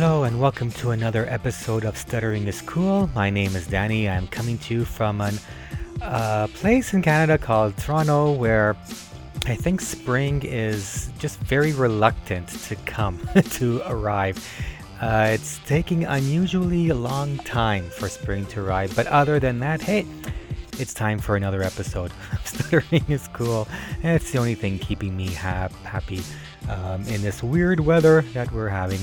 Hello and welcome to another episode of Stuttering is Cool. My name is Danny. I'm coming to you from a uh, place in Canada called Toronto where I think spring is just very reluctant to come, to arrive. Uh, it's taking unusually long time for spring to arrive, but other than that, hey, it's time for another episode. Stuttering is cool, and it's the only thing keeping me ha- happy um, in this weird weather that we're having.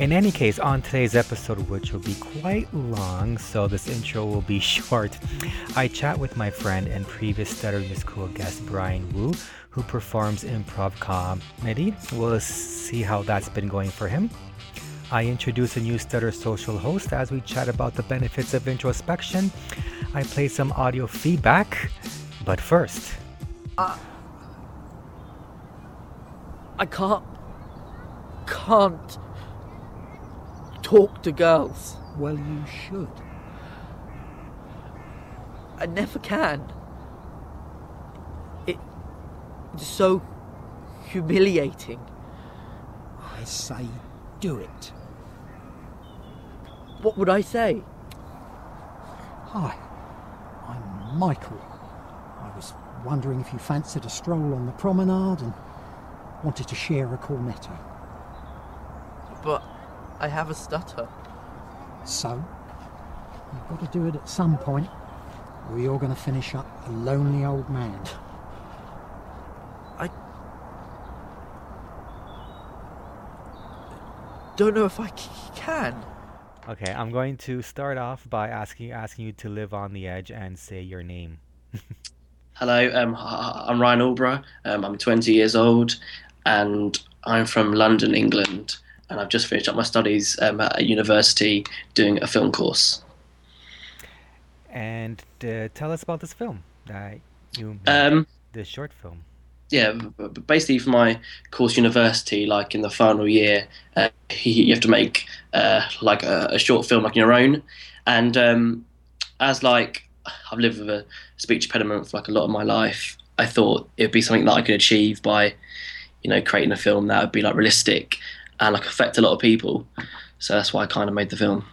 In any case, on today's episode, which will be quite long, so this intro will be short, I chat with my friend and previous Stuttering is Cool guest Brian Wu, who performs improv comedy. We'll see how that's been going for him. I introduce a new Stutter Social host as we chat about the benefits of introspection. I play some audio feedback, but first. Uh, I can't. can't talk to girls. Well, you should. I never can. It, it's so humiliating. I say do it. What would I say? Hi, I'm Michael. I was wondering if you fancied a stroll on the promenade and wanted to share a cornetto. But I have a stutter. So, you've got to do it at some point, or you're going to finish up a lonely old man. I don't know if I c- can. Okay, I'm going to start off by asking asking you to live on the edge and say your name. Hello, um, I'm Ryan Alborough. Um, I'm 20 years old, and I'm from London, England. And I've just finished up my studies um, at a university doing a film course. And uh, tell us about this film that you Um, the short film. yeah, basically for my course university, like in the final year, uh, you have to make uh, like a, a short film like your own. And um, as like I've lived with a speech impediment for like a lot of my life, I thought it'd be something that I could achieve by, you know, creating a film that would be like realistic and like affect a lot of people. So that's why I kind of made the film.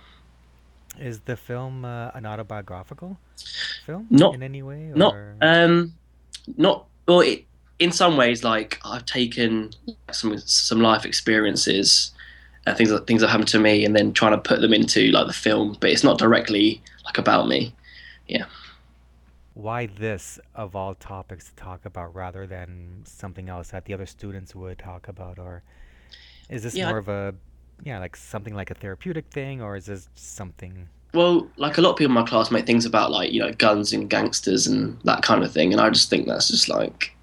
Is the film uh, an autobiographical film Not- in any way? Not or- um, not well. It, in some ways, like I've taken some some life experiences and things that things that happened to me, and then trying to put them into like the film, but it's not directly like about me. Yeah. Why this of all topics to talk about rather than something else that the other students would talk about or is this Yeah, more of a yeah like something like a therapeutic thing or is this something Well, like a lot of people in my class make things about like you know guns and gangsters and that kind of thing, and I just think that's just like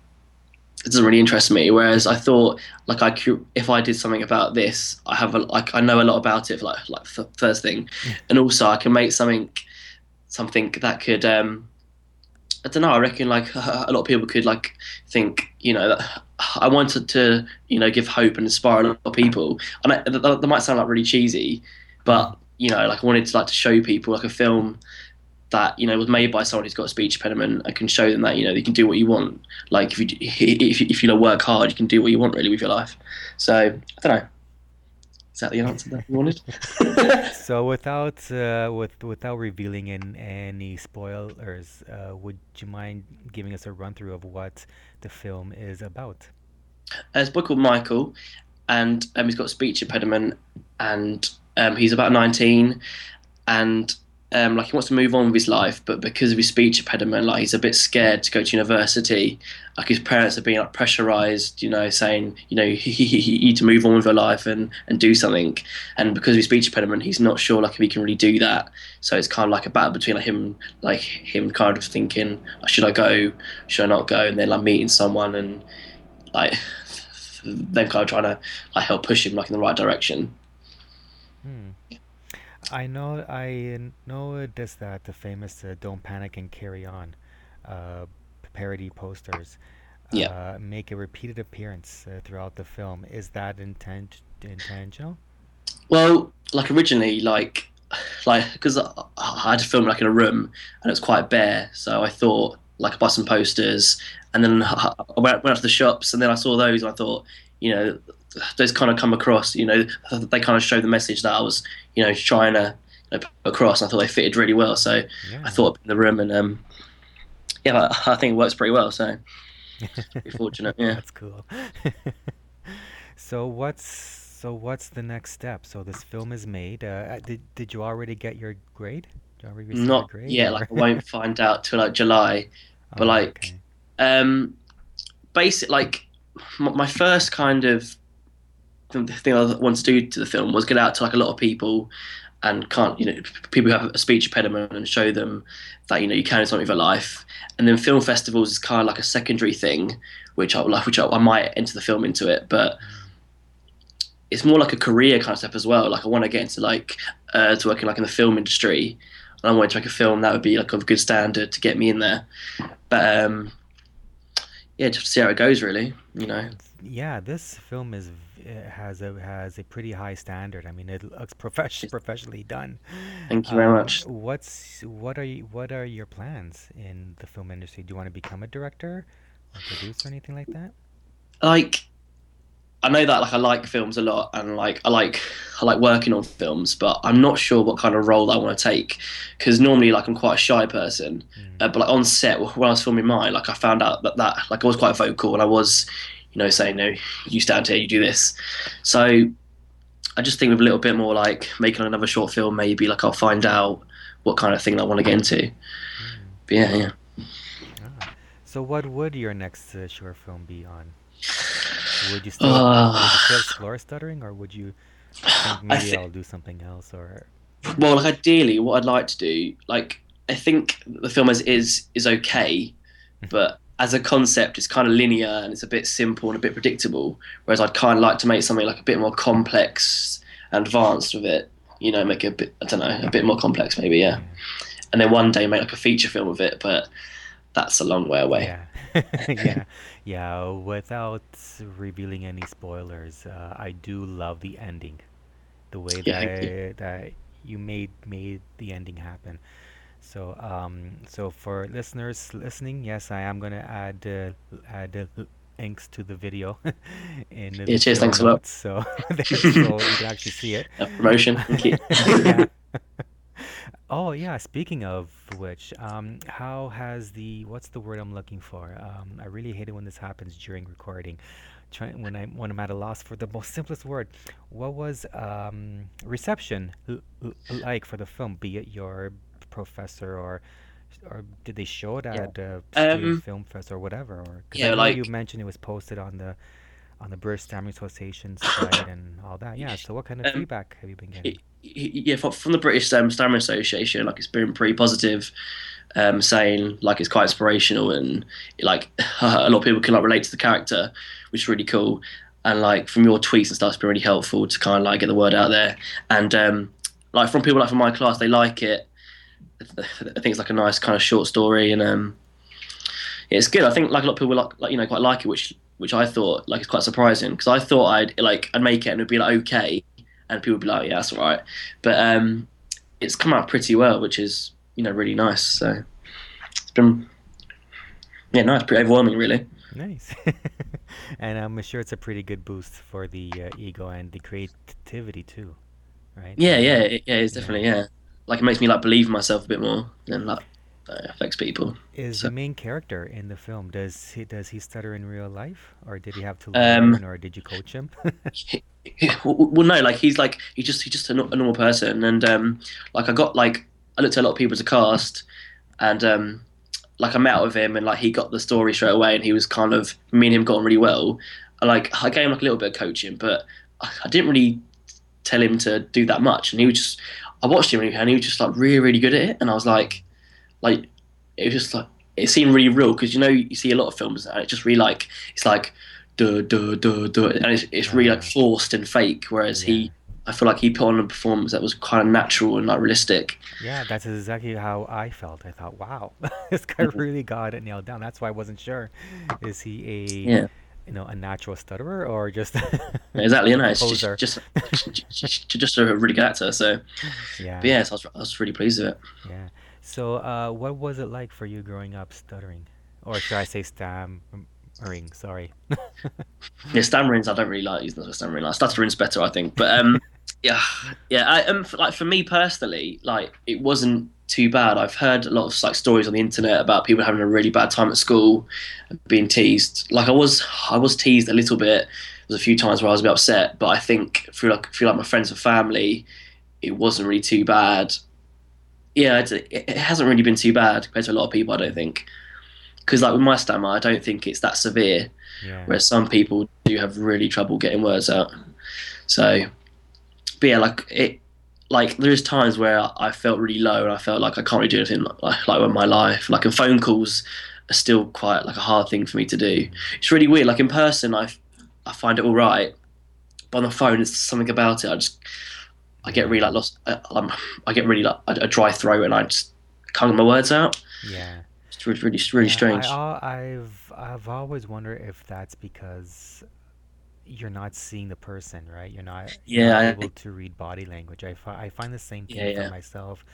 it doesn't really interest me. Whereas I thought like I could, if I did something about this, I have a like I know a lot about it. Like like f- first thing, and also I can make something something that could um I don't know. I reckon like a lot of people could like think you know that I wanted to you know give hope and inspire a lot of people. And I, that, that might sound like really cheesy, but you know like I wanted to like to show people like a film that you know was made by someone who's got a speech impediment. I can show them that you know you can do what you want. Like if you if you, if you know, work hard, you can do what you want really with your life. So I don't know. Is that the answer that you wanted? so without uh, with without revealing in any spoilers uh, would you mind giving us a run through of what the film is about There's a boy called Michael, and um, he's got speech impediment, and um, he's about 19, and um, like he wants to move on with his life, but because of his speech impediment, like he's a bit scared to go to university. Like his parents are being like pressurized, you know, saying, you know, he, need to move on with your life and and do something. And because of his speech impediment, he's not sure like if he can really do that. So it's kind of like a battle between like him, like him kind of thinking, should I go, should I not go, and then like meeting someone and like them kind of trying to like help push him like in the right direction. Hmm. I know I know this that the famous uh, "Don't Panic and Carry On" uh, parody posters Yeah. uh, make a repeated appearance uh, throughout the film. Is that intent intentional? Well, like originally, like like because I, I had to film like in a room and it was quite bare, so I thought like I buy some posters, and then I went, went out to the shops, and then I saw those, and I thought, you know, those kind of come across, you know, they kind of show the message that I was, you know, trying to you know, put across. I thought they fitted really well, so Yeah. I thought in the room, and um, yeah, I, I think it works pretty well. So pretty fortunate, yeah. That's cool. so what's so what's the next step? So this film is made. Uh, did did you already get your grade? Did you already receive Not grade? or- Like I won't find out till like July. but, Oh, like, okay. Um, basic like my first kind of th- thing I wanted to do to the film was get out to like a lot of people and can't you know people who have a speech impediment and show them that you know you can do something with your life. And then film festivals is kind of like a secondary thing, which I like, which I, I might enter the film into it, but. It's more like a career kind of step as well. Like I want to get into like uh, to working like in the film industry, and I wanted to make a film that would be like of good standard to get me in there. But um, yeah, just to see how it goes, really. You know, Yeah, this film is has a has a pretty high standard. I mean, it looks profession professionally done. thank you very Um, much. What's what are you, what are your plans in the film industry? Do you want to become a director or producer, or anything like that? Like, I know that like I like films a lot, and like I like I like working on films, but I'm not sure what kind of role I want to take because normally like I'm quite a shy person, Mm. uh, but like on set when I was filming mine, like I found out that that like I was quite vocal and I was, you know, saying no, you stand here, you do this. So I just think with a little bit more like making another short film, maybe like I'll find out what kind of thing I want to get into. Mm. But yeah, yeah. Ah. So what would your next uh, short film be on? Would you still would Uh, you still explore stuttering, or would you maybe I'll do something else? Or Well, like ideally, what I'd like to do, like I think the film as is is okay, but as a concept, it's kind of linear and it's a bit simple and a bit predictable. Whereas I'd kind of like to make something like a bit more complex and advanced with it. You know, make it a bit I don't know, a bit more complex maybe, yeah. And then one day make like a feature film of it, but that's a long way away. yeah, yeah, yeah. Without revealing any spoilers, uh, I do love the ending, the way Yeah, thank you. that that you made made the ending happen. So, um, so for listeners listening, yes, I am gonna add uh, add uh, links to the video in the Yeah, cheers, thanks a lot. so so you can actually see it. Promotion, thank you. yeah. Oh yeah. Speaking of which, um, how has the what's the word I'm looking for? Um, I really hate it when this happens during recording. Trying when I when I'm at a loss for the most simplest word. What was um, reception like for the film? Be it your professor or or did they show it Yeah. at uh, Student Um, Film Fest or whatever? Or 'cause yeah, I know you mentioned it was posted on the on the British Stammering Association site and all that. Yeah. So what kind of Um, feedback have you been getting? yeah, from the British um, Stammering Association, like it's been pretty positive, um, saying like it's quite inspirational and like a lot of people can like relate to the character, which is really cool. And like from your tweets and stuff, it's been really helpful to kind of like get the word out there. And um, like from people like from my class, they like it. I think it's like a nice kind of short story, and um, it's good. I think like a lot of people like, like you know quite like it, which which I thought like it's quite surprising because I thought I'd like I'd make it and it'd be like okay, and people would be like yeah that's all right, but um, it's come out pretty well, which is you know really nice. So it's been yeah nice, pretty overwhelming really. Nice. and I'm sure it's a pretty good boost for the uh, ego and the creativity too, right? Yeah, yeah, it, yeah, it's Yeah. definitely yeah. Like it makes me like believe in myself a bit more, and like that affects people. Is So- the main character in the film does he does he stutter in real life or did he have to Um, learn or did you coach him? well, no, like he's like he's just he's just a, a normal person, and um, like I got like I looked at a lot of people as a cast, and um, like I met with him, and like he got the story straight away, and he was kind of me and him got on really well. I, like I gave him like a little bit of coaching, but I, I didn't really tell him to do that much, and he was just I watched him, and he was just like really really good at it, and I was like, like it was just like it seemed really real because you know you see a lot of films and it just really like it's like duh duh duh duh and it's, it's really like forced and fake whereas Yeah. he I feel like he put on a performance that was kind of natural and like realistic Yeah, that's exactly how I felt. I thought, wow, this guy Mhm. really got it nailed down. That's why I wasn't sure. Is he a yeah you know a natural stutterer or just exactly you know it's just just, just just a really good actor so yeah. but yes I was, I was really pleased with it Yeah. So, uh, what was it like for you growing up stuttering? Or should I say stammering? Sorry. Yeah, stammering's I don't really like using the stammering. Like stuttering's better, I think. But um, yeah, yeah. I um, like for me personally, like it wasn't too bad. I've heard a lot of like stories on the internet about people having a really bad time at school, being teased. Like I was, I was teased a little bit. There's a few times where I was a bit upset, but I think through like through like my friends and family, it wasn't really too bad. Yeah, it it hasn't really been too bad compared to a lot of people. I don't think, because like with my stammer, I don't think it's that severe Yeah. whereas some people do have really trouble getting words out. So, but yeah, like it, like there's times where I felt really low and I felt like I can't really do anything like like with my life. Like, and phone calls are still quite like a hard thing for me to do. It's really weird. Like in person, I I find it all right, but on the phone, it's something about it. I just I get really like lost. I, I'm, I get really like a, a dry throat and I just can't get my words out. Yeah. It's really really, really Yeah, strange. I, I've I've always wondered if that's because you're not seeing the person, right? You're not you're Yeah, not I- able to read body language. I, fi- I find the same thing Yeah, for yeah. myself,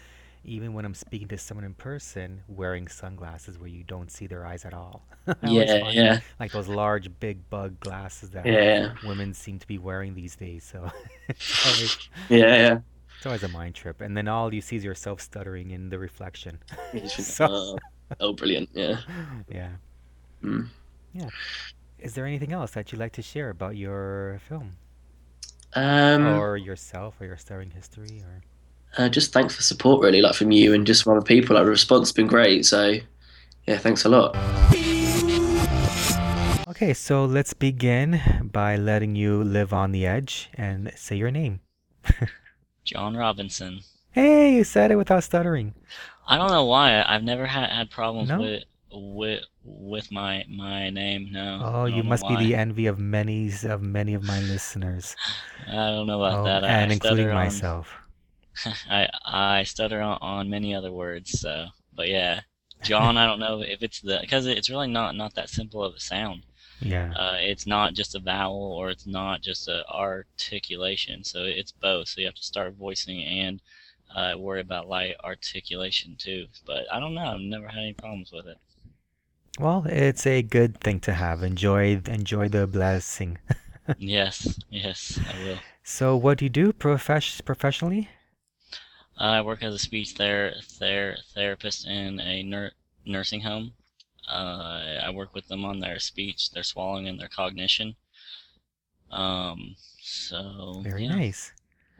even when I'm speaking to someone in person wearing sunglasses where you don't see their eyes at all. Yeah, yeah, like those large, big bug glasses that yeah, women seem to be wearing these days. So always, yeah, yeah. it's always a mind trip. And then all you see is yourself stuttering in the reflection. You just think, So oh, oh, brilliant. Yeah. yeah. Mm. Yeah. Is there anything else that you'd like to share about your film Um, or yourself or your starring history or uh, just thanks for support, really, like from you and just from other people. Like the response has been great. So, yeah, thanks a lot. Okay, so let's begin by letting you live on the edge and say your name. John Robinson. Hey, you said it without stuttering. I don't know why. I- I've never had had problems No? with with with my my name. No. Oh, you must be the envy of many of many of my listeners. I don't know about Oh, that. I, and I including on myself. I I stutter on, on many other words. So, but yeah, John. I don't know if it's the because it's really not not that simple of a sound. Yeah. Uh, it's not just a vowel or it's not just a articulation. So it's both. So you have to start voicing and uh, worry about light articulation too. But I don't know. I've never had any problems with it. Well, it's a good thing to have. Enjoy enjoy the blessing. yes, yes, I will. So, what do you do profess professionally? I work as a speech ther- ther- therapist in a nur- nursing home. Uh, I work with them on their speech, their swallowing, and their cognition. Um, so Very yeah, nice.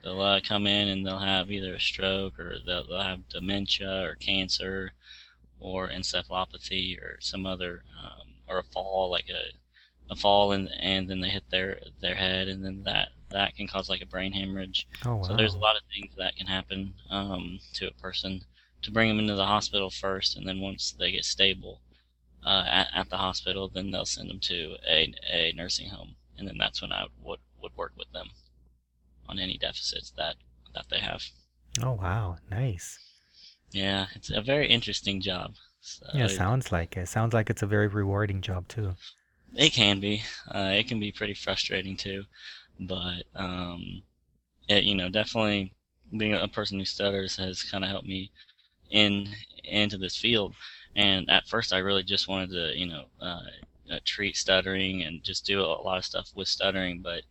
they'll uh, come in and they'll have either a stroke or they'll, they'll have dementia or cancer or encephalopathy or some other um, or a fall like a a fall and and then they hit their their head and then that that can cause like a brain hemorrhage Oh wow. so there's a lot of things that can happen um, to a person to bring them into the hospital first, and then once they get stable uh, at, at the hospital, then they'll send them to a, a nursing home, and then that's when I would would work with them on any deficits that that they have. Oh wow, nice. Yeah, it's a very interesting job. So Yeah, it, sounds like it. Sounds like it's a very rewarding job too. it can be. Uh, it can be pretty frustrating too, but um, it, you know, definitely being a person who stutters has kind of helped me in into this field. And at first, I really just wanted to, you know, uh, uh, treat stuttering and just do a lot of stuff with stuttering. But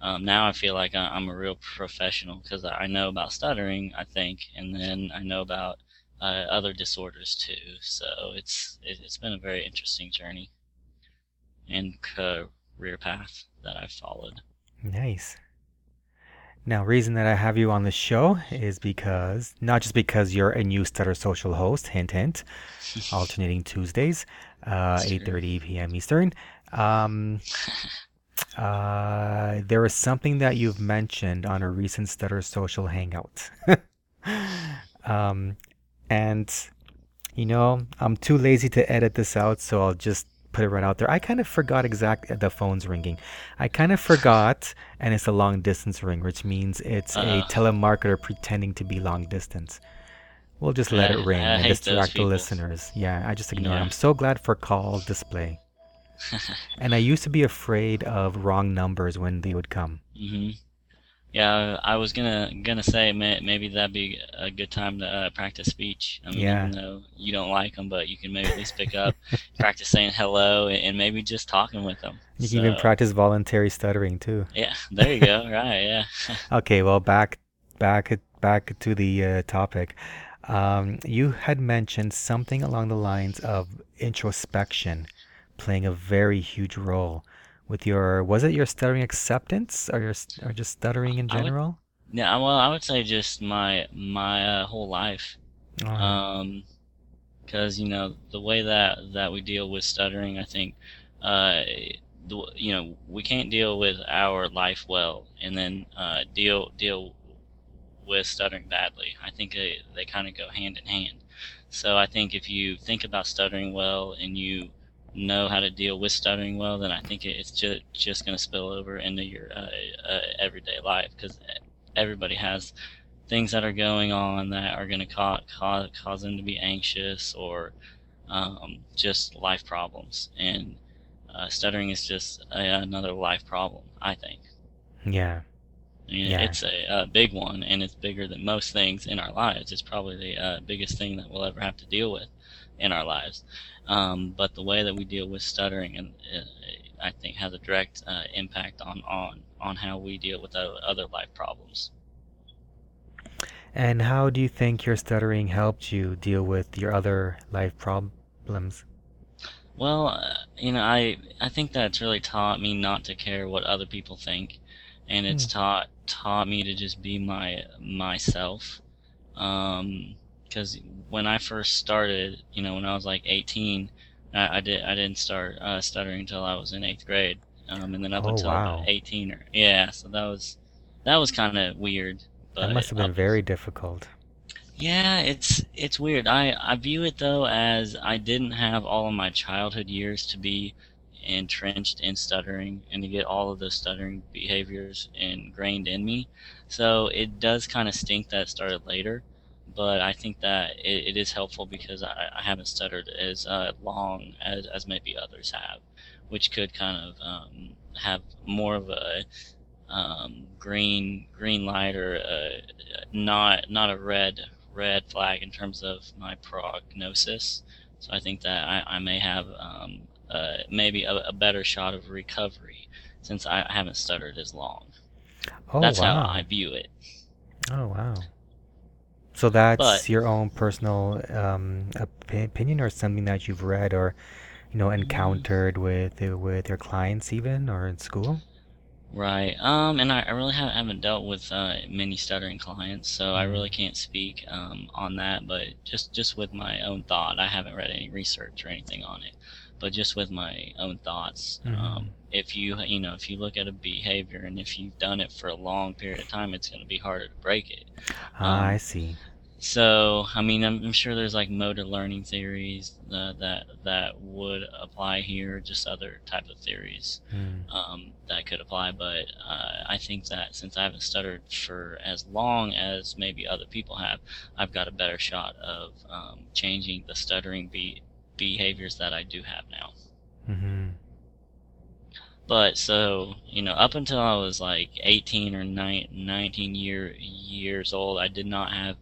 um, now I feel like I'm a real professional because I know about stuttering, I think, and then I know about uh, other disorders too. So it's it, it's been a very interesting journey and career path that I've followed. Nice. Now, reason that I have you on the show is because not just because you're a new Stutter Social host, hint hint, alternating Tuesdays, uh, Sure. 8:30 p.m. Eastern. Um, uh, there is something that you've mentioned on a recent Stutter Social hangout. um, and you know, I'm too lazy to edit this out, so I'll just put it right out there. I kind of forgot exact the phone's ringing. I kind of forgot, and it's a long distance ring, which means it's a Uh. telemarketer pretending to be long distance. We'll just let I- it ring I and distract the listeners. Yeah, I just ignore. it. I'm so glad for call display. And I used to be afraid of wrong numbers when they would come. hmm Yeah, I was gonna gonna say may, maybe that'd be a good time to uh, practice speech. I mean, Yeah. even though you don't like them, but you can maybe at least pick up, practice saying hello, and, and maybe just talking with them. You can even practice voluntary stuttering too. Yeah, there you go. right, yeah. Okay, well, back, back, back to the uh, topic. Um, you had mentioned something along the lines of introspection playing a very huge role with your. Was it your stuttering acceptance, or your, or just stuttering in I would- general? Yeah, well, I would say just my my uh, whole life. Uh, Um, because you know the way that that we deal with stuttering, I think, uh, the, you know, we can't deal with our life well and then uh, deal deal with stuttering badly. I think they, they kind of go hand in hand. So I think if you think about stuttering well and you know how to deal with stuttering well, then I think it's just just going to spill over into your uh, uh, everyday life because everybody has things that are going on that are going to cause, cause cause them to be anxious or um, just life problems. And uh, stuttering is just a, another life problem, I think. yeah. Yeah. It's a, a big one, and it's bigger than most things in our lives. It's probably the uh, biggest thing that we'll ever have to deal with in our lives. Um, but the way that we deal with stuttering, and uh, I think, has a direct uh, impact on, on on how we deal with other life problems. And how do you think your stuttering helped you deal with your other life problems? Well, uh, you know, I I think that's really taught me not to care what other people think, and it's taught taught me to just be my myself. Um, because when I first started, you know, when I was like 18, I, I did I didn't start uh, stuttering until I was in eighth grade, um, and then up Oh, until wow. 18 or yeah, so that was that was kind of weird. But That must have been very difficult. yeah, it's it's weird. I I view it though as I didn't have all of my childhood years to be entrenched in stuttering and to get all of those stuttering behaviors ingrained in me. So it does kind of stink that started later, but I think that it, it is helpful because I, I haven't stuttered as uh, long as as maybe others have, which could kind of um, have more of a um, green green light or uh, not not a red red flag in terms of my prognosis. So I think that I, I may have um, uh, maybe a, a better shot of recovery since I haven't stuttered as long. Oh, That's wow. how I view it. Oh, wow. So that's But- your own personal um, opi- opinion, or something that you've read or, you know, encountered with with your clients, even or in school? Right. Um, and I, I really haven't, haven't dealt with uh, many stuttering clients, so I really can't speak um, on that. But just just with my own thought, I haven't read any research or anything on it. But just with my own thoughts, Mhm. um, if you you know if you look at a behavior and if you've done it for a long period of time, it's going to be harder to break it. Ah, Um, I see. So, I mean, I'm, I'm sure there's like motor learning theories uh, that that would apply here, just other type of theories Hmm. um, that could apply. But uh, I think that since I haven't stuttered for as long as maybe other people have, I've got a better shot of um, changing the stuttering be- behaviors that I do have now. hmm But so you know, up until I was like 18 or nine, 19 year years old, I did not have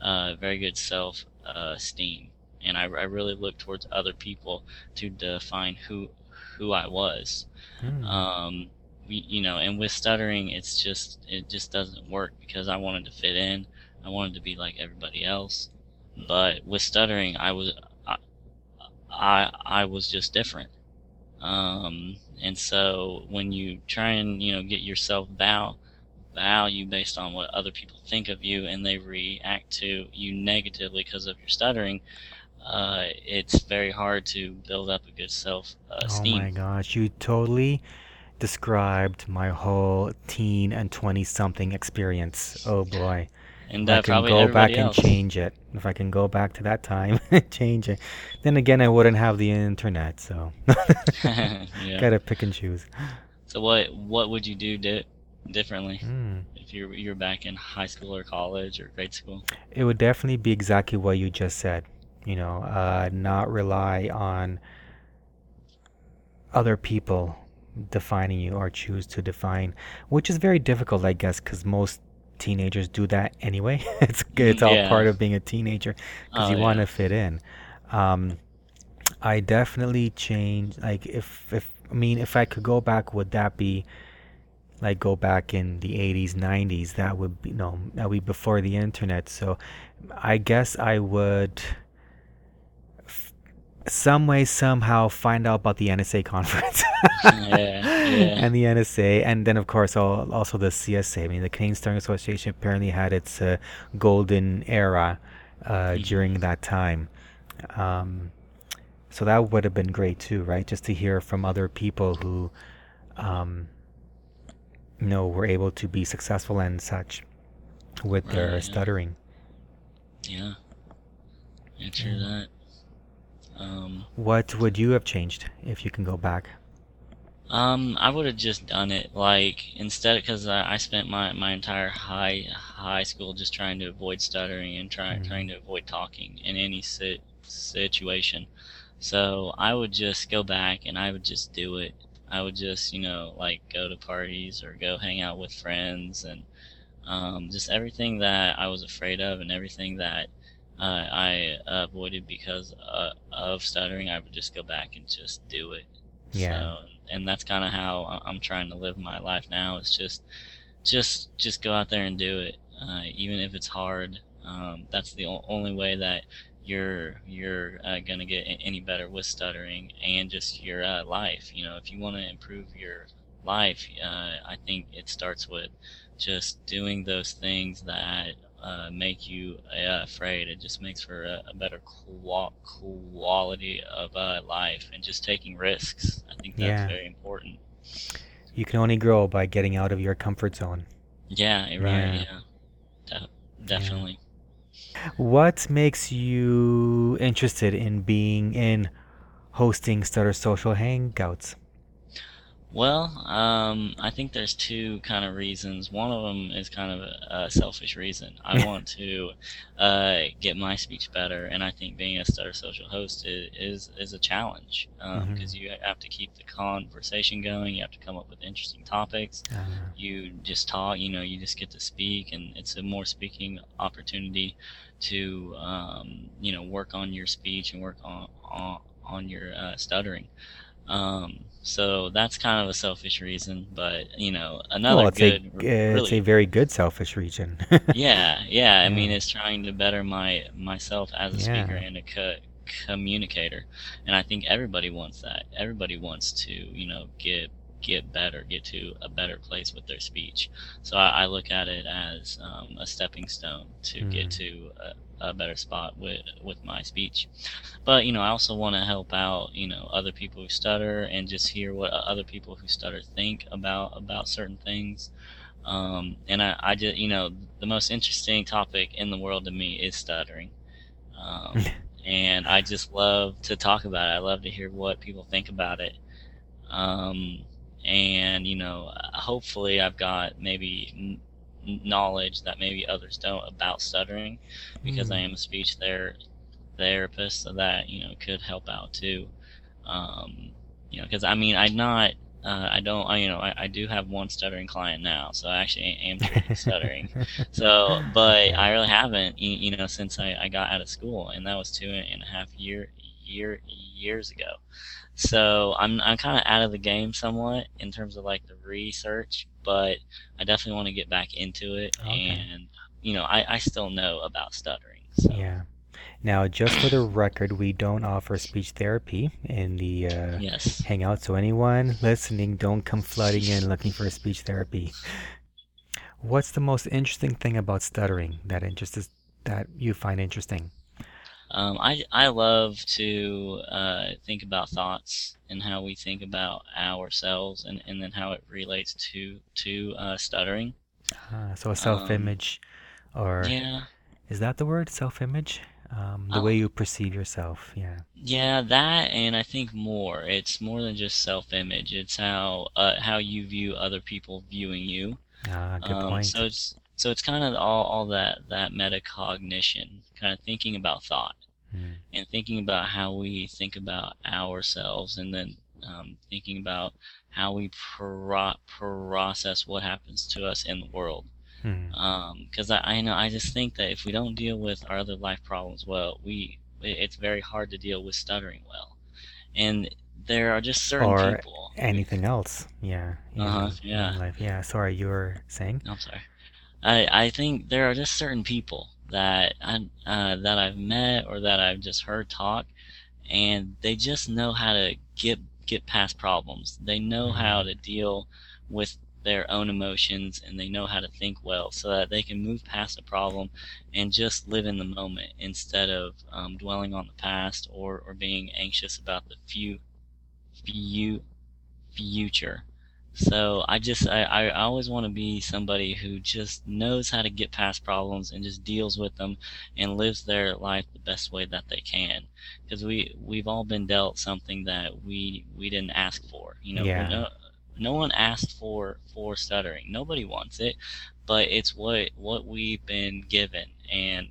uh, very good self uh, esteem, and I, I really looked towards other people to define who who I was. Hmm. Um, we, you know, and with stuttering, it's just it just doesn't work because I wanted to fit in. I wanted to be like everybody else, but with stuttering, I was I I, was just different. Um, and so when you try and you know get yourself val value based on what other people think of you, and they react to you negatively because of your stuttering, uh, it's very hard to build up a good self uh, Oh my gosh, you totally described my whole teen and 20 something experience. Oh boy. And If I uh, can go back and else. change it. If I can go back to that time and change it. Then again, I wouldn't have the internet, so yeah. gotta pick and choose. So what what would you do di- differently Hmm. if you're you're back in high school or college or grade school? It would definitely be exactly what you just said. You know, uh, not rely on other people defining you or choose to define, which is very difficult, I guess, because most teenagers do that anyway. it's it's all Yeah. part of being a teenager because Oh, you want yeah. to fit in. Um, I definitely change. Like if if I mean if I could go back, would that be like go back in the 80s, 90s? That would be no, that would be before the internet. So I guess I would some way somehow find out about the NSA conference. Yeah, yeah. And the NSA, and then of course al- also the CSA. I mean, the Canadian Stuttering Association apparently had its uh, golden era uh, during that time. Um, so that would have been great too, right? Just to hear from other people who, um, you know, were able to be successful and such with their yeah. stuttering. Yeah. Yeah, true that. Um, What would you have changed if you can go back? Um, I would have just done it like instead because I, I spent my, my entire high high school just trying to avoid stuttering and trying Mhm. trying to avoid talking in any sit, situation. So I would just go back and I would just do it. I would just you know like go to parties or go hang out with friends and um, just everything that I was afraid of and everything that uh, I avoided because uh, of stuttering, I would just go back and just do it. Yeah. So, and that's kind of how I'm trying to live my life now. It's just, just, just go out there and do it, uh, even if it's hard. Um, that's the only way that you're you're uh, gonna get any better with stuttering and just your uh, life. You know, if you want to improve your life, uh, I think it starts with just doing those things that uh, make you uh, afraid. It just makes for a, a better qual- quality of uh, life and just taking risks. I think that's Yeah. very important. You can only grow by getting out of your comfort zone. Yeah, right. Yeah. Yeah, De- definitely. What makes you interested in being in hosting Stutter Social Hangouts? Well, um, I think there's two kind of reasons. One of them is kind of a, a selfish reason. I want to uh, get my speech better, and I think being a Stutter Social host is is, is a challenge because you have to keep the conversation going. You have to come up with interesting topics. Uh, You just talk. You know, you just get to speak, and it's a more speaking opportunity to um, you know work on your speech and work on on, on your uh, stuttering. Um, so that's kind of a selfish reason, but you know, another well, it's good, a uh, really, it's a very good selfish reason. yeah, yeah. I mean, it's trying to better my myself as a Yeah. speaker and a co- communicator, and I think everybody wants that. Everybody wants to, you know, get get better, get to a better place with their speech. So I, I look at it as um, a stepping stone to get to a, better spot with with my speech. But you know, I also want to help out, you know, other people who stutter and just hear what other people who stutter think about about certain things. Um, and I, I just, you know, the most interesting topic in the world to me is stuttering. Um, and I just love to talk about it. I love to hear what people think about it. Um, and you know, hopefully I've got maybe knowledge that maybe others don't about stuttering because I am a speech ther- therapist so that, you know, could help out too. Um, you know, cause I mean, I'm not, uh, I don't, I, you know, I, I do have one stuttering client now, so I actually am stuttering. So, but I really haven't, you, you know, since I, I got out of school, and that was two and a half year year years ago. So I'm I'm kind of out of the game somewhat in terms of like the research, but I definitely want to get back into it, Okay. and you know, I I still know about stuttering. So yeah. Now, just for the record, we don't offer speech therapy in the uh, yes, hangout, so anyone listening, don't come flooding in looking for speech therapy. What's the most interesting thing about stuttering that interests that you find interesting? Um, I I love to uh, think about thoughts and how we think about ourselves, and and then how it relates to to uh, stuttering. Uh, so a self-image, or Yeah. is that the word? Self-image? Um, the Oh. way you perceive yourself. Yeah. Yeah, that and I think more. It's more than just self-image. It's how uh, how you view other people viewing you. Ah, good Um, point. so it's so it's kind of all, all that that metacognition, kind of thinking about thought Mm. and thinking about how we think about ourselves, and then um, thinking about how we pro- process what happens to us in the world. Hmm. Because I, I know I just think that if we don't deal with our other life problems well, we it's very hard to deal with stuttering well, and there are just certain Or people. anything else. Yeah. in- Uh-huh, yeah. life. Yeah. Sorry, you were saying? I'm sorry. I I think there are just certain people that I uh, that I've met or that I've just heard talk, and they just know how to get get past problems. They know how to deal with their own emotions, and they know how to think well, so that they can move past a problem and just live in the moment instead of um, dwelling on the past or or being anxious about the few few future. So I just I, I always want to be somebody who just knows how to get past problems and just deals with them and lives their life the best way that they can. Because we we've all been dealt something that we we didn't ask for. You know, Yeah. no, no one asked for for stuttering. Nobody wants it, but it's what what we've been given, and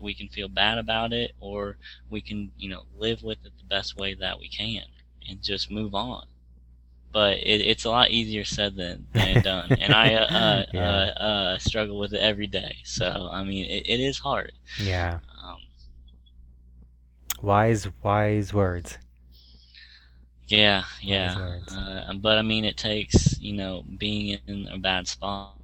we can feel bad about it, or we can you know live with it the best way that we can and just move on but it, it's a lot easier said than, than done. And I uh, uh, Yeah. uh, uh, struggle with it every day. So I mean, it, it is hard. Yeah. Um, Wise, wise words. yeah, yeah. words. Uh, but I mean, it takes you know being in a bad spot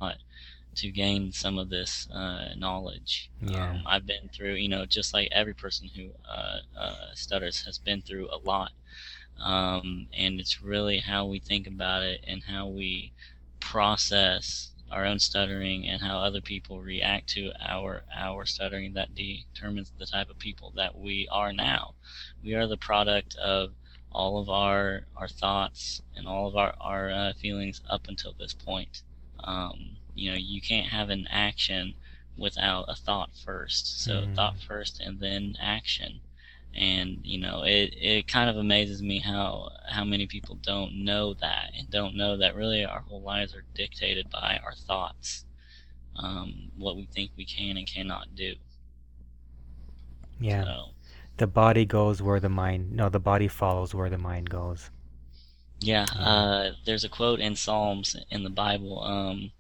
to gain some of this uh, knowledge. Yeah. Um, I've been through, you know, just like every person who uh, uh, stutters has been through a lot. Um, and it's really how we think about it and how we process our own stuttering and how other people react to our our stuttering that determines the type of people that we are now. We are the product of all of our our thoughts and all of our our uh, feelings up until this point. Um, you know, you can't have an action without a thought first. So Mm. thought first and then action. And you know, it it kind of amazes me how how many people don't know that and don't know that really our whole lives are dictated by our thoughts, um, what we think we can and cannot do. Yeah. So The body goes where the mind. No, the body follows where the mind goes. Yeah, uh, there's a quote in Psalms in the Bible. Um,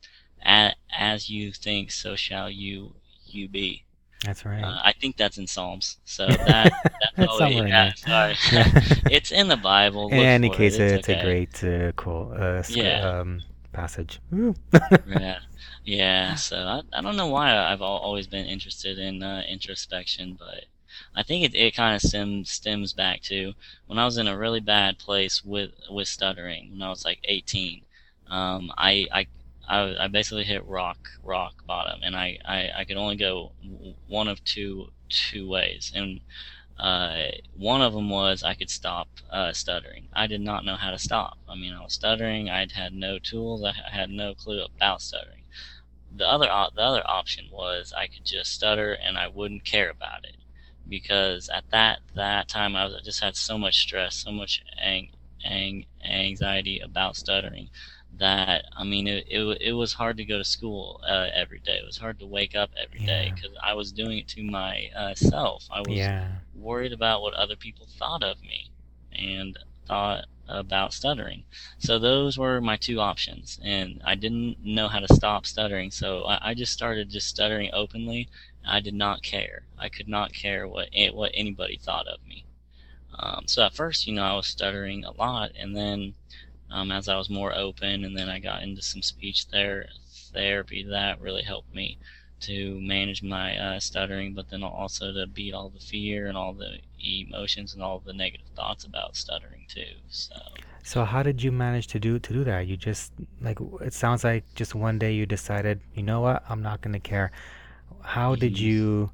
"A- as you think, so shall you you be. That's right. Uh, I think that's in Psalms. So that that's It's somewhere in yeah, sorry. It's in the Bible. In look any for it, case, it's, okay. a great uh, quote, uh, sc- Yeah. um, passage. Yeah, yeah. So I, I don't know why I've always been interested in uh, introspection, but I think it, it kind of stems stems back to when I was in a really bad place with with stuttering when I was like 18. Um, I, I I I basically hit rock rock bottom, and I I, I could only go one of two two ways, and uh, one of them was I could stop uh, stuttering. I did not know how to stop. I mean, I was stuttering. I had no tools. I had no clue about stuttering. The other the other option was I could just stutter and I wouldn't care about it because at that that time I was I just had so much stress, so much ang- ang- anxiety about stuttering that I mean it, it it was hard to go to school uh, every day. It was hard to wake up every day Yeah. because I was doing it to myself. I was Yeah. worried about what other people thought of me and thought about stuttering. So those were my two options, and I didn't know how to stop stuttering, so I, I just started just stuttering openly. I did not care. I could not care what what anybody thought of me. Um, so at first, you know, I was stuttering a lot, and then um, as I was more open, and then I got into some speech ther- therapy that really helped me to manage my uh, stuttering, but then also to beat all the fear and all the emotions and all the negative thoughts about stuttering too. So So how did you manage to do to do that? You just like it sounds like just one day you decided, you know what, I'm not gonna care. How did you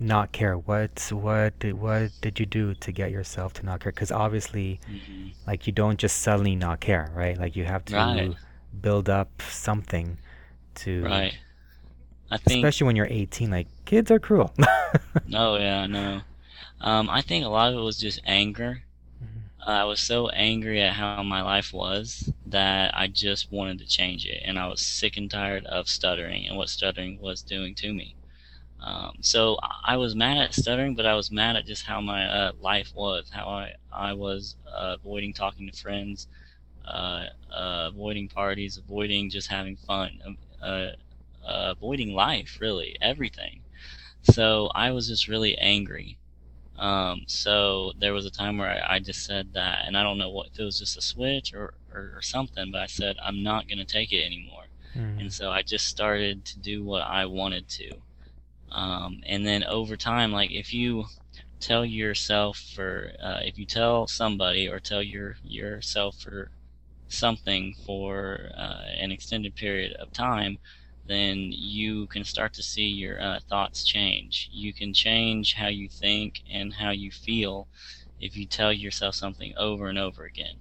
not care? What what did what did you do to get yourself to not care? Because obviously, mhm. like you don't just suddenly not care, right? Like you have to Right. build up something to, right, I think. especially when you're 18. Like kids are cruel. Oh yeah, no. Um, I think a lot of it was just anger. Mhm. I was so angry at how my life was that I just wanted to change it, and I was sick and tired of stuttering and what stuttering was doing to me. Um, so I was mad at stuttering, but I was mad at just how my uh, life was, how I I was uh, avoiding talking to friends, uh, uh, avoiding parties, avoiding just having fun, um, uh, uh, avoiding life, really, everything. So I was just really angry. Um, so there was a time where I, I, just said that, and I don't know what if it was just a switch or, or, or something, but I said I'm not going to take it anymore. Mm. And so I just started to do what I wanted to. Um, and then over time, like if you tell yourself for, uh, if you tell somebody or tell your yourself for something for uh, an extended period of time, then you can start to see your uh, thoughts change. You can change how you think and how you feel if you tell yourself something over and over again.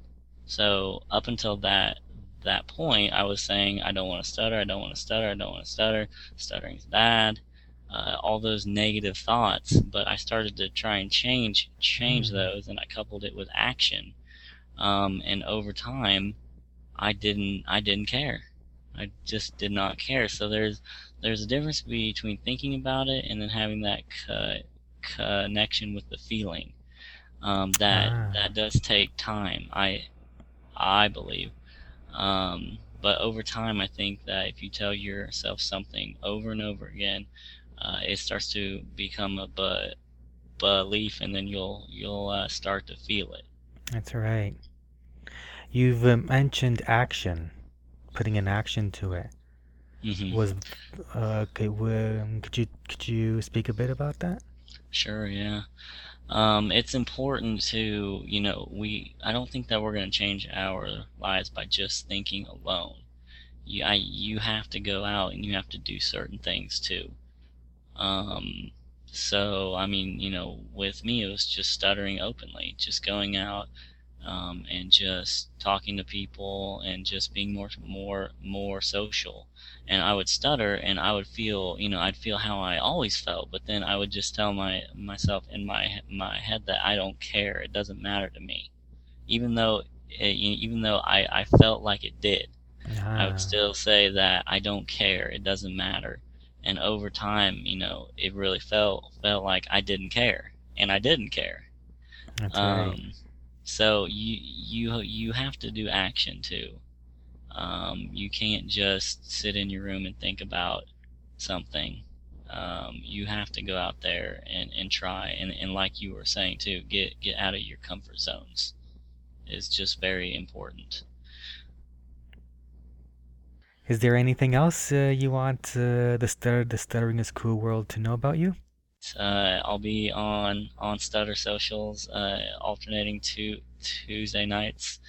So up until that that point, I was saying I don't want to stutter, I don't want to stutter, I don't want to stutter. Stuttering's bad. Uh, all those negative thoughts, but I started to try and change change mm-hmm. those, and I coupled it with action. Um, and over time, I didn't I didn't care. I just did not care. So there's there's a difference between thinking about it and then having that co- connection with the feeling. Um, that ah. that does take time. I I believe. Um, but over time, I think that if you tell yourself something over and over again, uh, it starts to become a but belief, and then you'll you'll uh, start to feel it. That's right. You've uh, mentioned action putting an action to it. Mm-hmm. Was uh, okay, um, could you could you speak a bit about that? Sure. Yeah. Um, it's important to you know we I don't think that we're going to change our lives by just thinking alone. You I you have to go out and you have to do certain things too. Um, so I mean you know with me it was just stuttering openly, just going out um, and just talking to people and just being more more more social and i would stutter and i would feel you know i'd feel how i always felt but then i would just tell my myself in my my head that i don't care it doesn't matter to me even though it, even though i i felt like it did ah. i would ah. still say that i don't care it doesn't matter and over time you know it really felt felt like i didn't care and i didn't care That's um, right so you you you have to do action too. Um, you can't just sit in your room and think about something. Um, you have to go out there and, and try and, and like you were saying too, get get out of your comfort zones is just very important. Is there anything else uh, you want uh, the stutter the stuttering is cool world to know about you? Uh, I'll be on on Stutter socials, uh, alternating to Tuesday nights,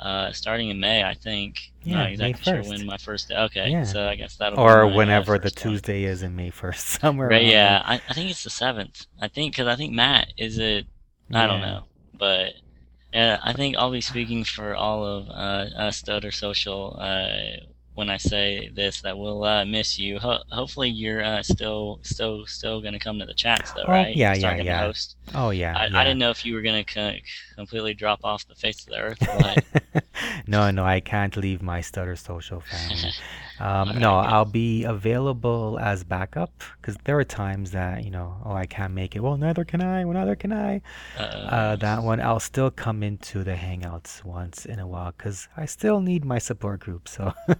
uh, starting in May, I think. Yeah, Not exactly May 1st. sure when my first day. Okay, yeah. so I guess that'll or whenever the Tuesday is in May first, somewhere. Right? Yeah, I, I, think it's the seventh. I think because I think Matt is it. I don't know, but yeah, I think I'll be speaking for all of uh, Stutter Social uh, when I say this that we'll uh, miss you. Ho- hopefully, you're uh, still still still going to come to the chats though, oh, right? Yeah, yeah, yeah. Host. Oh yeah I, yeah. I, didn't know if you were going to co- completely drop off the face of the earth. But... no, no, I can't leave my Stutter Social family. Um, right, no. I'll be available as backup because there are times that you know, oh, I can't make it. Well, neither can I. Well, neither can I. Uh, that one, I'll still come into the Hangouts once in a while because I still need my support group. So.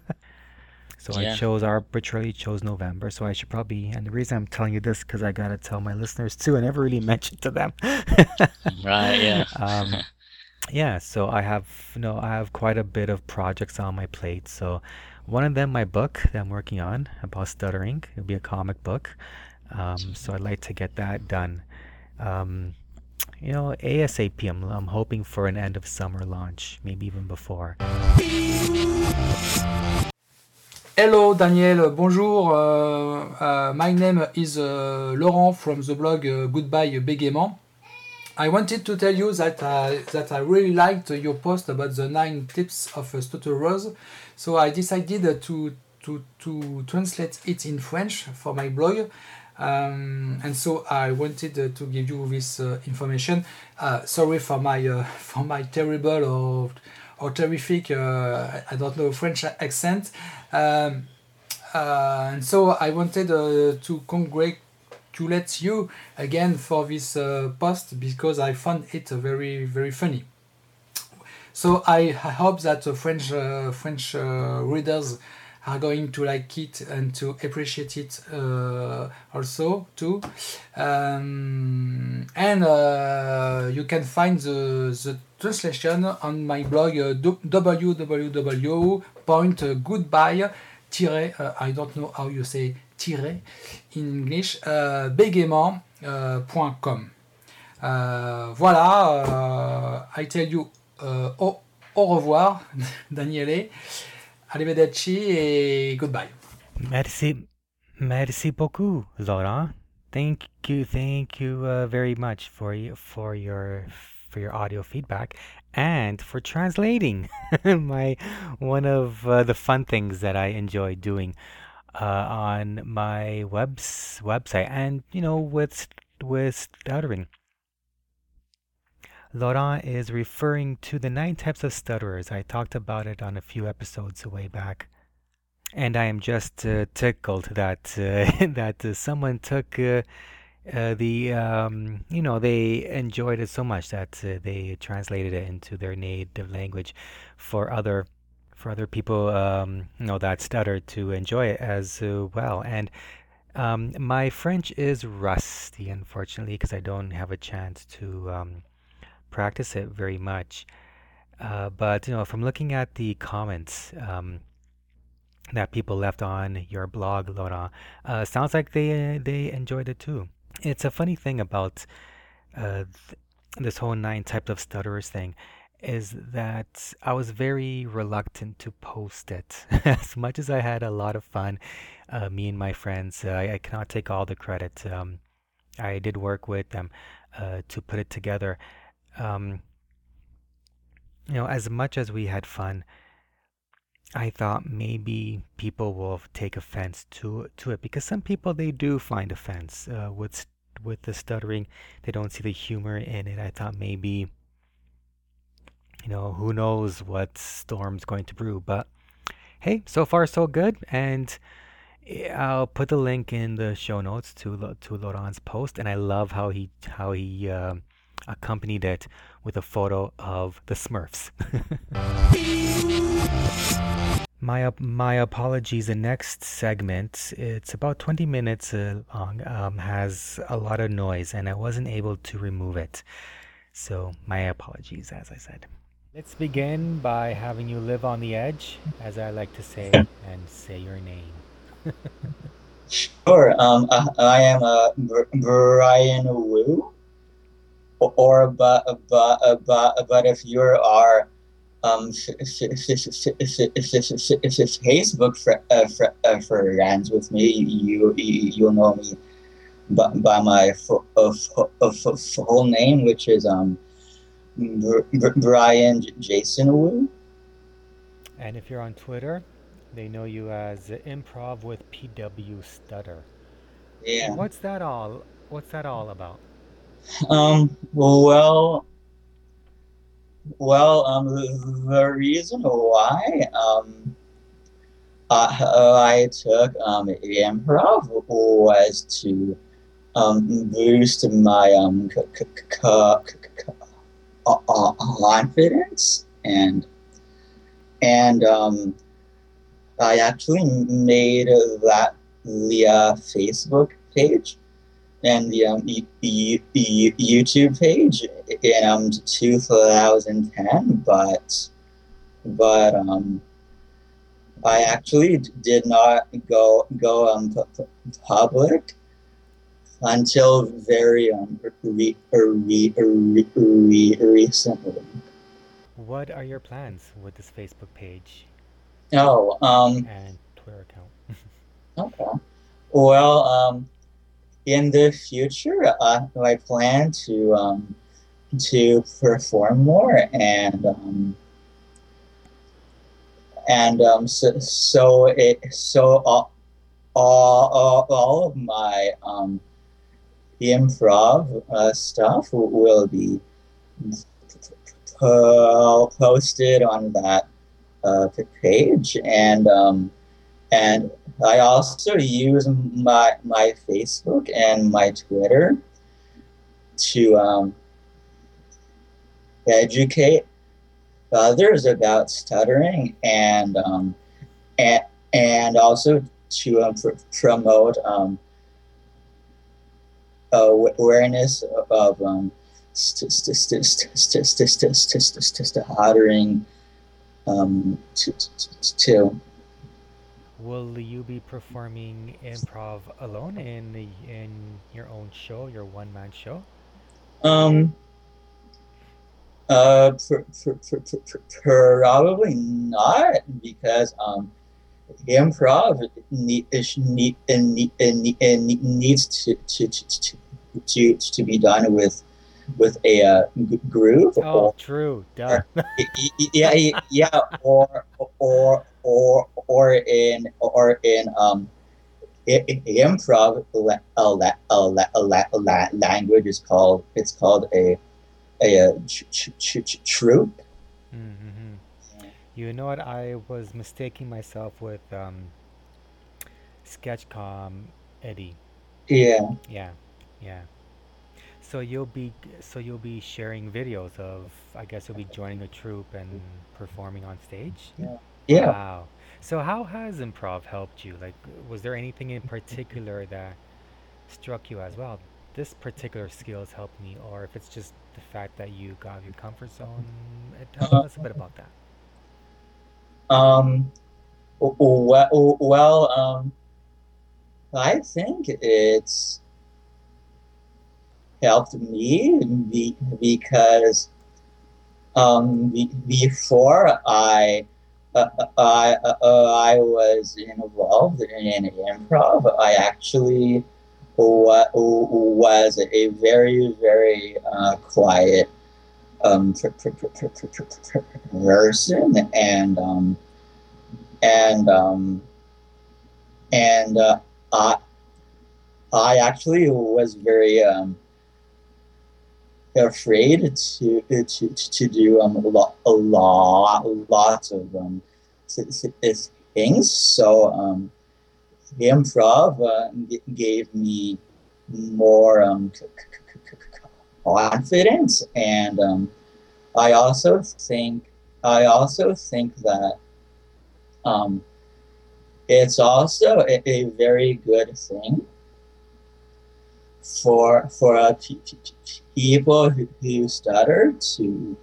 So yeah. I chose arbitrarily chose November. So I should probably. And the reason I'm telling you this because I gotta tell my listeners too. I never really mentioned to them. right. Yeah. um, yeah. So I have you know I have quite a bit of projects on my plate. So one of them, my book that I'm working on about stuttering. It'll be a comic book. Um, so I'd like to get that done. Um, you know, ASAP. I'm, I'm hoping for an end of summer launch, maybe even before. Hello Daniel, bonjour. Uh, uh, my name is uh, Laurent from the blog uh, Goodbye Bégaiement. I wanted to tell you that I, that I really liked your post about the nine tips of uh, stutterers. So I decided to, to, to translate it in French for my blog. Um, and so I wanted uh, to give you this uh, information. sorry for my for my terrible or or terrific, uh, I don't know, French accent. Um, uh, and so I wanted uh, to congratulate you again for this post because I found it very, very funny. So I, I hope that French French readers are going to like it and to appreciate it uh, also too. Um, and uh, you can find the, the translation on my blog uh, www.goodbye uh, I don't know how you say in English uh, bégaiement.com. Uh, voilà, I tell you au, au revoir, Daniele. Arrivederci et goodbye. Merci, merci beaucoup, Laurent. Thank you, thank you uh, very much for you for your for your audio feedback and for translating my one of uh, the fun things that I enjoy doing uh, on my webs website and you know with with stuttering. Laurent is referring to the nine types of stutterers. I talked about it on a few episodes way back. And I am just uh, tickled that uh, that uh, someone took uh, uh, the um, you know they enjoyed it so much that uh, they translated it into their native language for other for other people um, you know that stutter to enjoy it as well. And um, my French is rusty, unfortunately, because I don't have a chance to um, practice it very much. Uh, but you know, from looking at the comments um, that people left on your blog, Laura, uh, sounds like they they enjoyed it too. It's a funny thing about uh, th- this whole nine types of stutterers thing is that I was very reluctant to post it. as much as I had a lot of fun, uh, me and my friends, uh, I, I, cannot take all the credit. Um, I did work with them uh, to put it together um, you know, as much as we had fun, I thought maybe people will take offense to to it because some people they do find offense uh, with with the stuttering. They don't see the humor in it. I thought maybe, you know, who knows what storm's going to brew. But hey, so far so good, and eh, I'll put the link in the show notes to to Laurent's post. And I love how he how he. Uh, accompanied it with a photo of the Smurfs. my my apologies. The next segment, it's about 20 minutes uh, long, um, has a lot of noise, and I wasn't able to remove it. So my apologies, as I said. Let's begin by having you live on the edge, as I like to say, and say your name. sure. Um, uh, I am uh, Brian Wu or but but but but if you are um Facebook friends with me, you you'll know me by, by my full name, which is um Brian Jason Wu. And if you're on Twitter, they know you as Improv with PW Stutter. Yeah. What's that all? What's that all about? Um, well, well, um, the reason why um, I, I took um, improv was to um, boost my um, c- c- c- confidence and and um, I actually made that the uh, Facebook page and the um, e- e- e- YouTube page in um, 2010, but but um, I actually did not go go um, p- public until very um, re- re- re- recently. What are your plans with this Facebook page? Oh, um, and Twitter account. okay. Well, um, in the future, uh, I plan to um, to perform more and um, and um, so so it so all all, all of my um, improv uh, stuff will be posted on that uh, page and um, and I also use my my Facebook and my Twitter to um, educate others about stuttering and um, and and also to um, pr- promote um, awareness of um, stuttering um, to, to, Will you be performing improv alone in the, in your own show, your one man show? um uh pr- pr- pr- pr- pr- probably not because um improv need, is need, need, need, need, needs to, to, to, to, to be done with with a uh, g- groove Oh, or true. Duh. yeah yeah yeah or or or or in or in um improv language is called it's called a a, uh troupe Mm-hmm. You know what? I was mistaking myself with um, sketch comedy. yeah Yeah, yeah. So you'll be so you'll be sharing videos of I guess you'll be joining a troupe and performing on stage. yeah Wow. So how has improv helped you? Like, was there anything in particular that struck you as well? This particular skill has helped me, or if it's just the fact that you got out of your comfort zone. uh, Tell us a bit about that. um well, well um I think it's helped me be, because um, be, before I I uh, I was involved in improv. I actually wa- was a very very uh, quiet um, per- per- per- per- per- per- per- person, and um, and um, and uh, I I actually was very um, afraid to to to do um a lot a lot lots of um things. So um, improv uh, gave me more um confidence, and um, I also think I also think that um, it's also a, a very good thing for for uh, p- p- p- people who, stutter to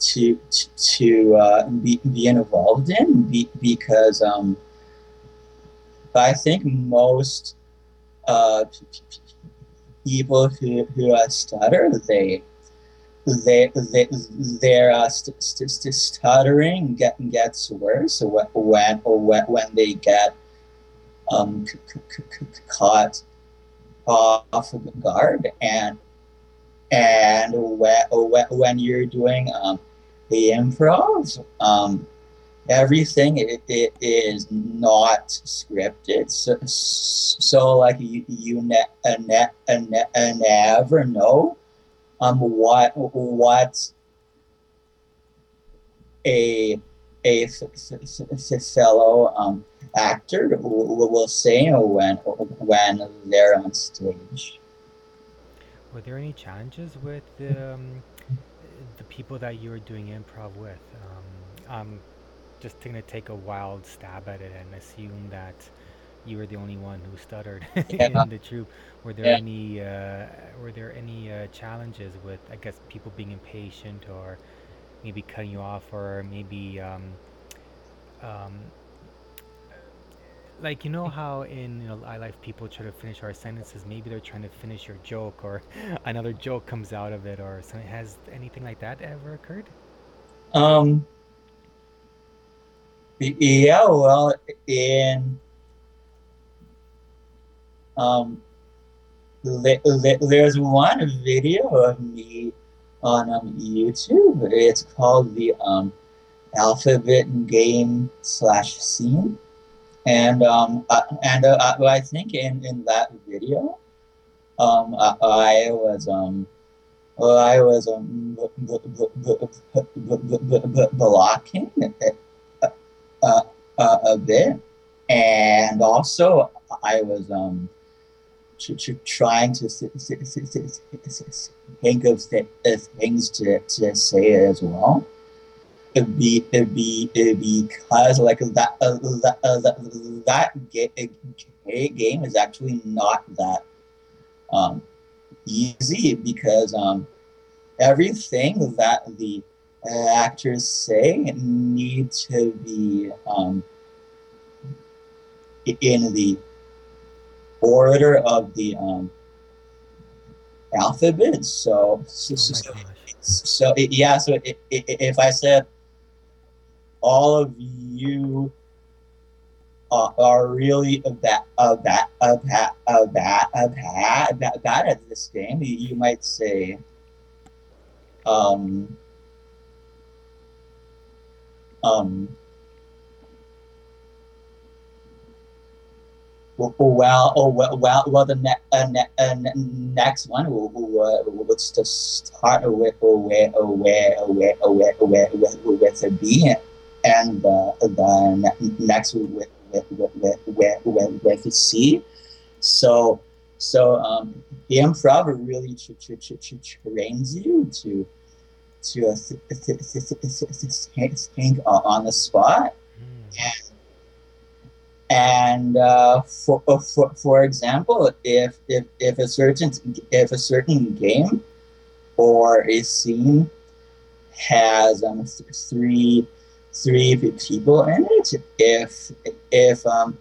to to, uh, be, be involved in be, because um, I think most uh, people who who uh, stutter they they they their uh, st- st- st- stuttering get, gets worse when when when they get um, c- c- c- caught off guard and and when, when you're doing um, the improv um, everything it, it is not scripted so, so like you you ne- ne- ne- never know um what what a a fellow um, actor will say when when they're on stage. Were there any challenges with the, um, the people that you were doing improv with? Um, I'm just going to take a wild stab at it and assume that you were the only one who stuttered Yeah. in the troupe. Were there Yeah. any uh, were there any uh, challenges with I guess people being impatient or maybe cutting you off or maybe um, um, like you know how in you know Life people try to finish our sentences. Maybe they're trying to finish your joke, or another joke comes out of it, or something. Has anything like that ever occurred? Um. Yeah. Well, in um, there's one video of me on um, YouTube. It's called the um, Alphabet Game slash Scene, and um, uh, and uh, uh I think in, in that video, um, I, I was um, I was um, blocking a, a, uh, a bit, and also I was um, trying to think of things to, to say as well be, be, because like that uh, that, uh, that, that ga- game is actually not that um, easy because um, everything that the actors say need to be um, in the order of the um, alphabet. So, so, Oh so, so yeah. So i i if I said all of you uh, are really bad, uh, bad, uh, bad, uh, bad, uh, bad, bad, at this game, you, might say, um, um, well, oh, well, oh, well, well, the ne- uh, ne- uh, next one will, will, uh, just start with with with with with with with, with a B, and the the ne- next with with with with with, with, C. So so um, the improv really trains you to to uh, th- th- th- th- th- th- think uh, on the spot Hmm. and uh, for, uh, for for example, if, if if a certain if a certain game or a scene has um, th- three three people in it, if if um,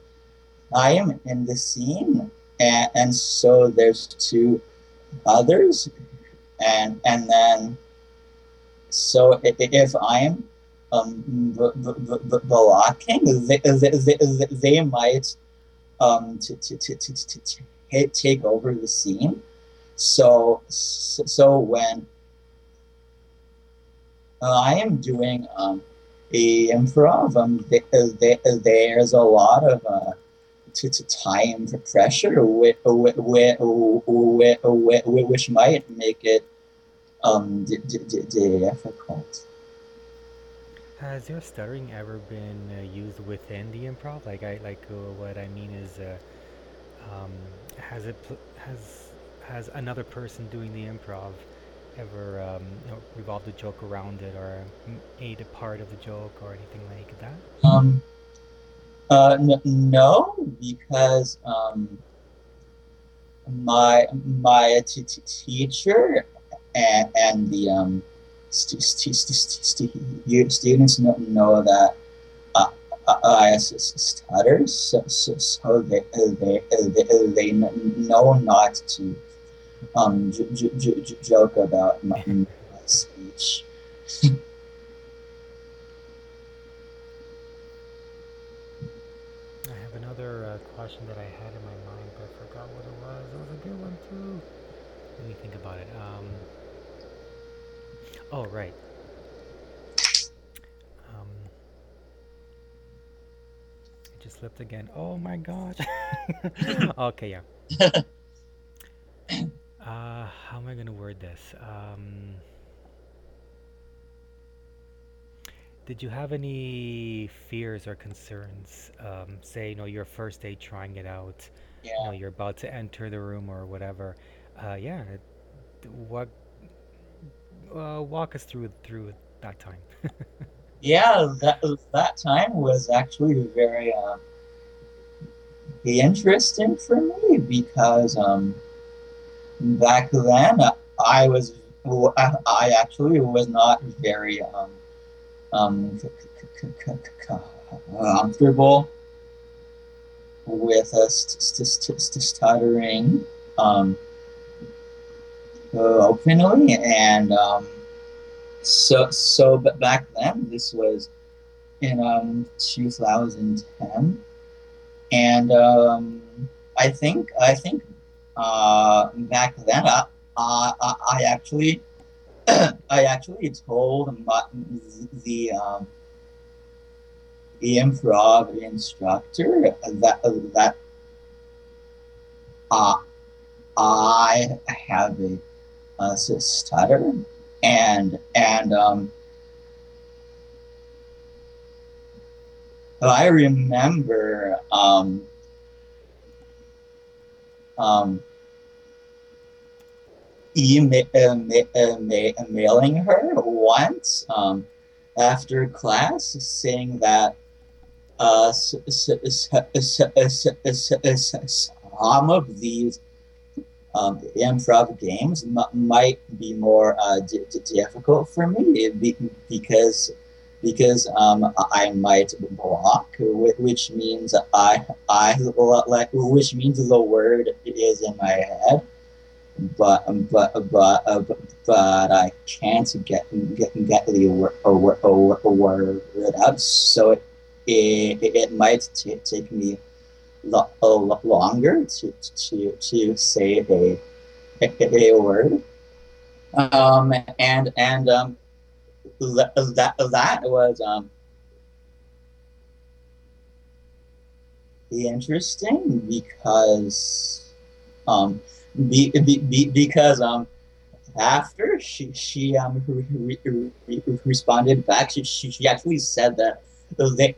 I am in the scene and, and so there's two others, and and then so if I'm um, blocking, they, they, they, might um, to, to, to, to, to, to ta- take over the scene. So, so when I am doing um, a improv, um, th- th- there's a lot of uh, to, to time pressure, with, with, with, with, which might make it um, difficult. Has your stuttering ever been uh, used within the improv? Like I like uh, what I mean is, uh, um, has it pl- has has another person doing the improv ever um, you know, revolved a joke around it or made a part of the joke or anything like that? Um, uh, n- no, because um, my my t- t- teacher and, and the um, st- st- st- st- st- students know, know that uh, I stutter, so, so, so they, they, they, they know not to um, j- j- j- joke about my, my speech. I have another uh, question that I had in my mind, but I forgot what it was. It was a good one too. Let me think about it. Um, oh right. Um, it just slipped again. Oh my gosh. okay, yeah. Uh, how am I gonna word this? Um, did you have any fears or concerns? Um, say, you know, your first day trying it out. yeah. You know, you're about to enter the room or whatever. Uh, yeah. What? Uh, walk us through through that time. yeah, that that time was actually very um, interesting for me because um, back then I was I actually was not very um, um, comfortable with us st- st- st- st- stuttering um, openly and um, so so but back then this was in um 2010 and um i think i think uh back then i i, I I actually i actually told my, the um the improv instructor that that uh, i have a, a stutter and and um, I remember um, um, email, uh, uh, her once um, after class saying that uh, some of these um, improv games m- might be more uh, d- d- difficult for me be- because because um, I might block, which means I I like which means the word is in my head, but but but uh, but, I can't get get, get the word, word, word- out. So it it, it might t- take me lo- longer to to to say a a, a word. Um and and um that that was um interesting because um be, be, be, because um after she she um re, re, re, responded back she, she, she actually said that there,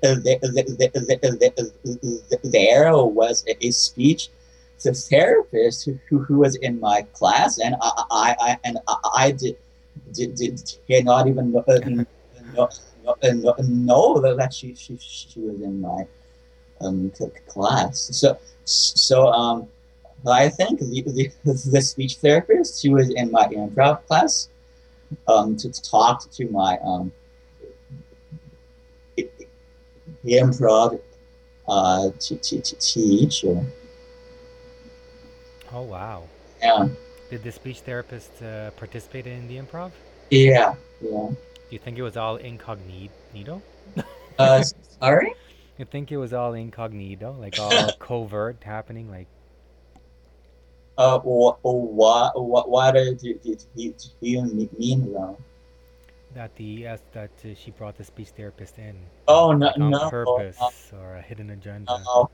was a speech the therapist who, who, was in my class and I, I, and I did, did, did, did not even know, know, know, know that she, she, she was in my um, class. So, so um, I think the, the, the speech therapist who was in my improv class um, to talk to my um, improv uh, to, to, to teacher. Oh wow! Yeah, Did the speech therapist uh, participate in the improv? yeah, yeah. Do you think it was all incognito? Uh, sorry? You think it was all incognito, like all covert happening, like Uh, what, what, what, what do, do, do, do you mean though? that the yes, that uh, she brought the speech therapist in Oh, no, like on no. purpose uh, or a hidden agenda? Oh,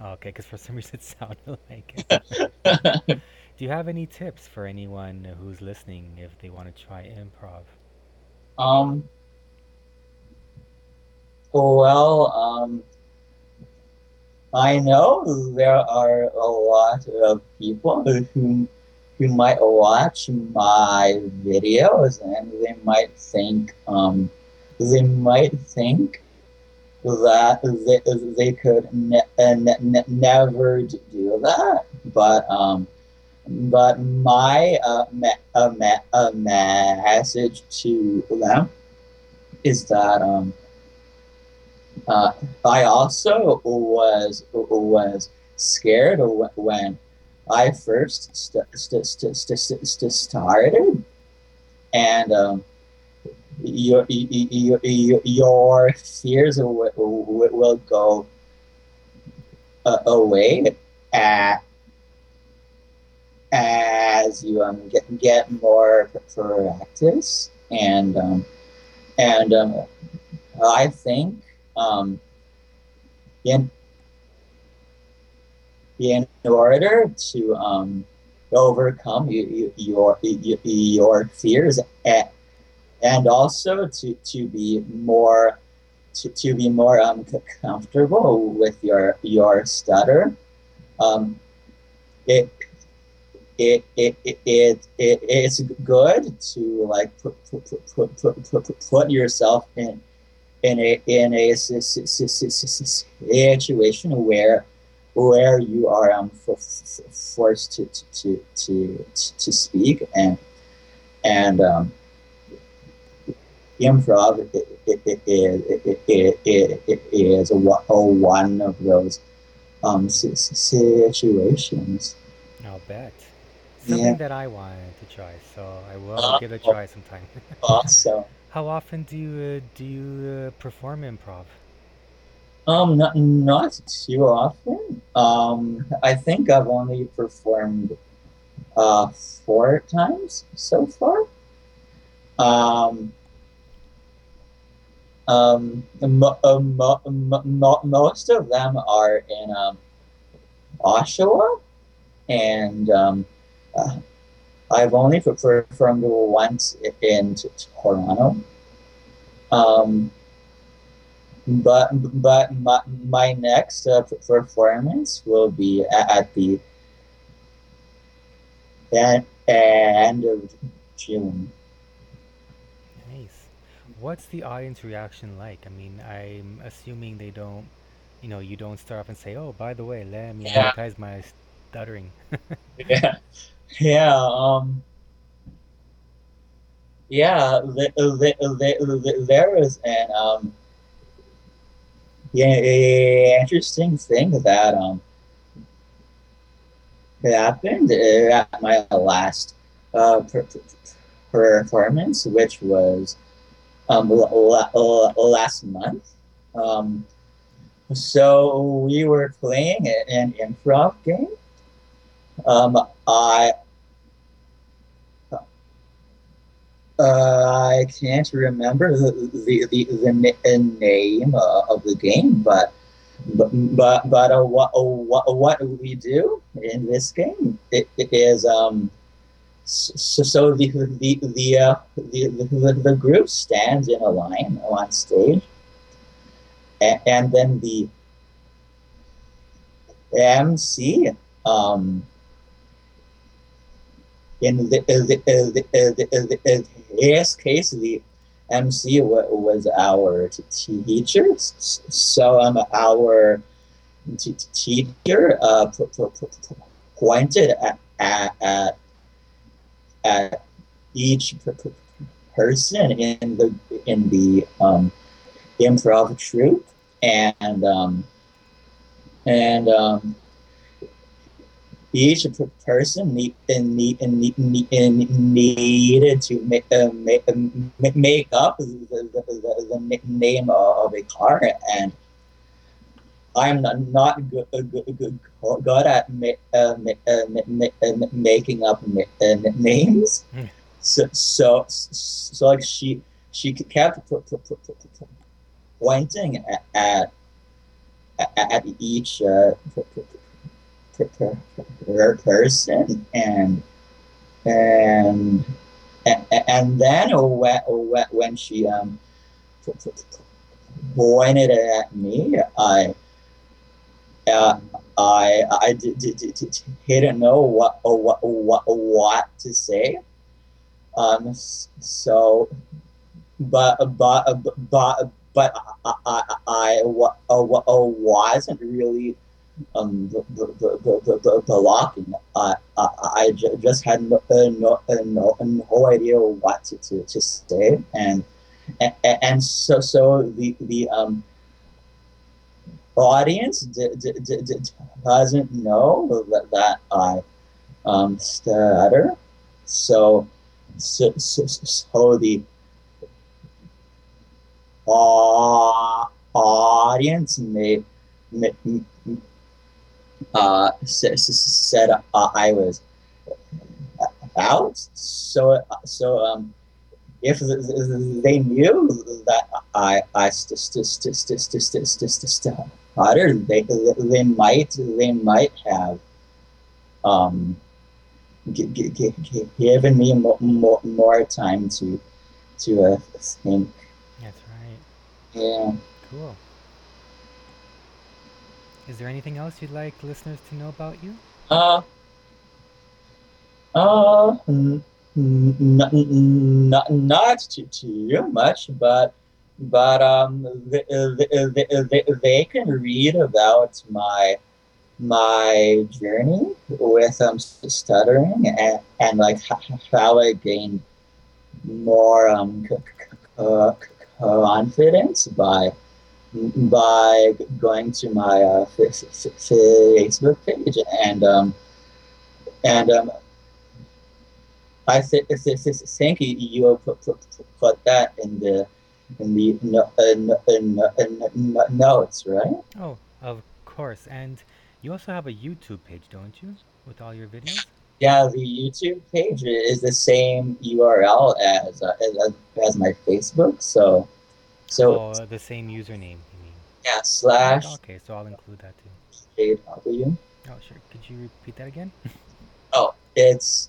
okay, because for some reason it sounded like it. Do you have any tips for anyone who's listening if they want to try improv? Um. Well, um, I know there are a lot of people who who might watch my videos and they might think um, they might think that they, they could ne- uh, ne- ne- never do that, but um, but my uh, uh, me- uh, message to them is that um, uh, I also was was scared when I first st- st- st- st- st- st- started, and um, your, your your fears will, will, will go uh, away at, as you um, get get more practice and um, and um, I think um, in in order to um, overcome you, you, your you, your fears and, and also to, to be more to, to be more um, comfortable with your your stutter um, it it, it, it, it, it it's good to like put, put, put, put, yourself in in a in a situation where where you are um, forced to to, to to speak and and um, improv is a, one- of those um, situations. I'll bet. Something Yeah. that I wanted to try, so I will Uh, give it a try sometime. Also, How often do you uh, do you uh, perform improv? um, not not too often. Um, I think I've only performed uh four times so far. Um, um, mo- uh, mo- mo- mo- most of them are in um, Oshawa, and um, uh, I've only performed once in t- Toronto. Um, but but my, my next uh, performance will be at, at the end, end of June. Nice. what's the audience reaction like? I mean, I'm assuming they don't, you know, you don't start off and say, "Oh, by the way, let me Yeah. advertise my stuttering." yeah, yeah, um, yeah. The, the, the, the, there was an um, yeah, interesting thing that um happened uh, at my last uh, per- per- performance, which was um last month. Um, so we were playing an improv game. Um, I uh, I can't remember the the, the, the name uh, of the game, but but but, but uh, what, uh, what what we do in this game it, it is um so, so the the the, uh, the, the the group stands in a line on stage, and, and then the MC um in the, the, the, the, this case, the MC was our teacher. So um, our teacher uh, pointed at, at, at, each person in the in the um, improv troupe, and um, and um, each person need, and need, and need, need, needed to make, uh, make, make up the, the, the, the name of a car and I'm not, not good, good, good, good at ma- uh, ma- uh, ma- uh, making up uh, names. Hmm. So, so, so like she, she kept pointing at, at, at each person and and and, then when, she um pointed at me I uh, I I did, did, did, did, didn't know what what what what to say. Um so but but but but I, I, I, I wasn't really um, b- b- b- b- b- blocking. I, I, I just had no, uh, no, uh, no, no idea what to, to, to say, and, and and so so the the um audience d- d- d- doesn't know that, that I um stutter, so so so, so the uh, audience may, may uh, said uh, I was out. So, so um, if they knew that I I stuttered, they they might they might have um, given me more, more, more time to to uh, think. That's right. Yeah. Cool. Is there anything else you'd like listeners to know about you? Uh, uh, n- n- n- not not too, too much, but but um, they, they, they, they can read about my my journey with um stuttering and, and like how I gained more um confidence by by going to my uh, Facebook page and um, and um, I th- th- th- th- think you- you put, put, put that in the in the no- uh, no- uh, notes, right? Oh, of course. And you also have a YouTube page, don't you? With all your videos? Yeah, the YouTube page is the same URL as uh, as, as my Facebook, so so oh, the same username, you mean? yeah slash Okay, so I'll include that too. JW. Oh, sure. Could you repeat that again? Oh, it's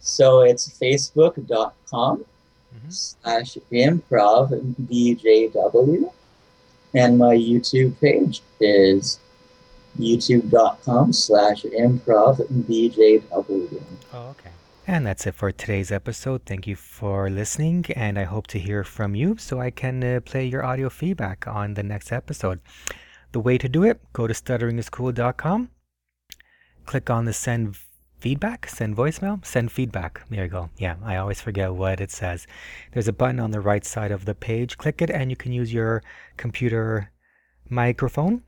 so it's facebook.com Mhm. slash improv BJW. And my YouTube page is youtube.com slash improv BJW. Oh, okay. And that's it for today's episode. Thank you for listening, and I hope to hear from you so I can uh, play your audio feedback on the next episode. The way to do it go to stutteringiscool.com, click on the send feedback, send voicemail, send feedback. There you go. Yeah, I always forget what it says. There's a button on the right side of the page. Click it, and you can use your computer microphone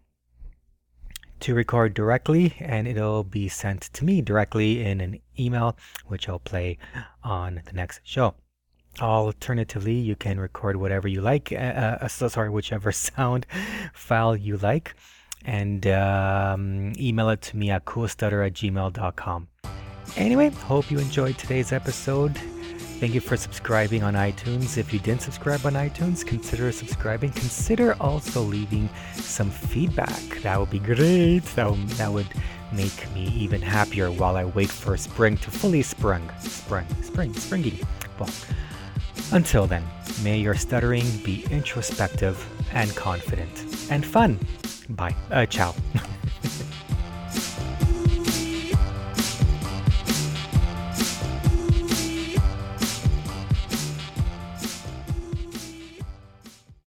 to record directly and it'll be sent to me directly in an email which I'll play on the next show. Alternatively, you can record whatever you like, uh, uh, so sorry, whichever sound file you like, and um, email it to me at coolstutter at gmail.com. Anyway, hope you enjoyed today's episode. Thank you for subscribing on iTunes. If you didn't subscribe on iTunes, consider subscribing. Consider also leaving some feedback. That would be great. That would, that would make me even happier while I wait for spring to fully spring. Spring, spring, springy. Well, until then, may your stuttering be introspective and confident and fun. Bye. Uh, ciao.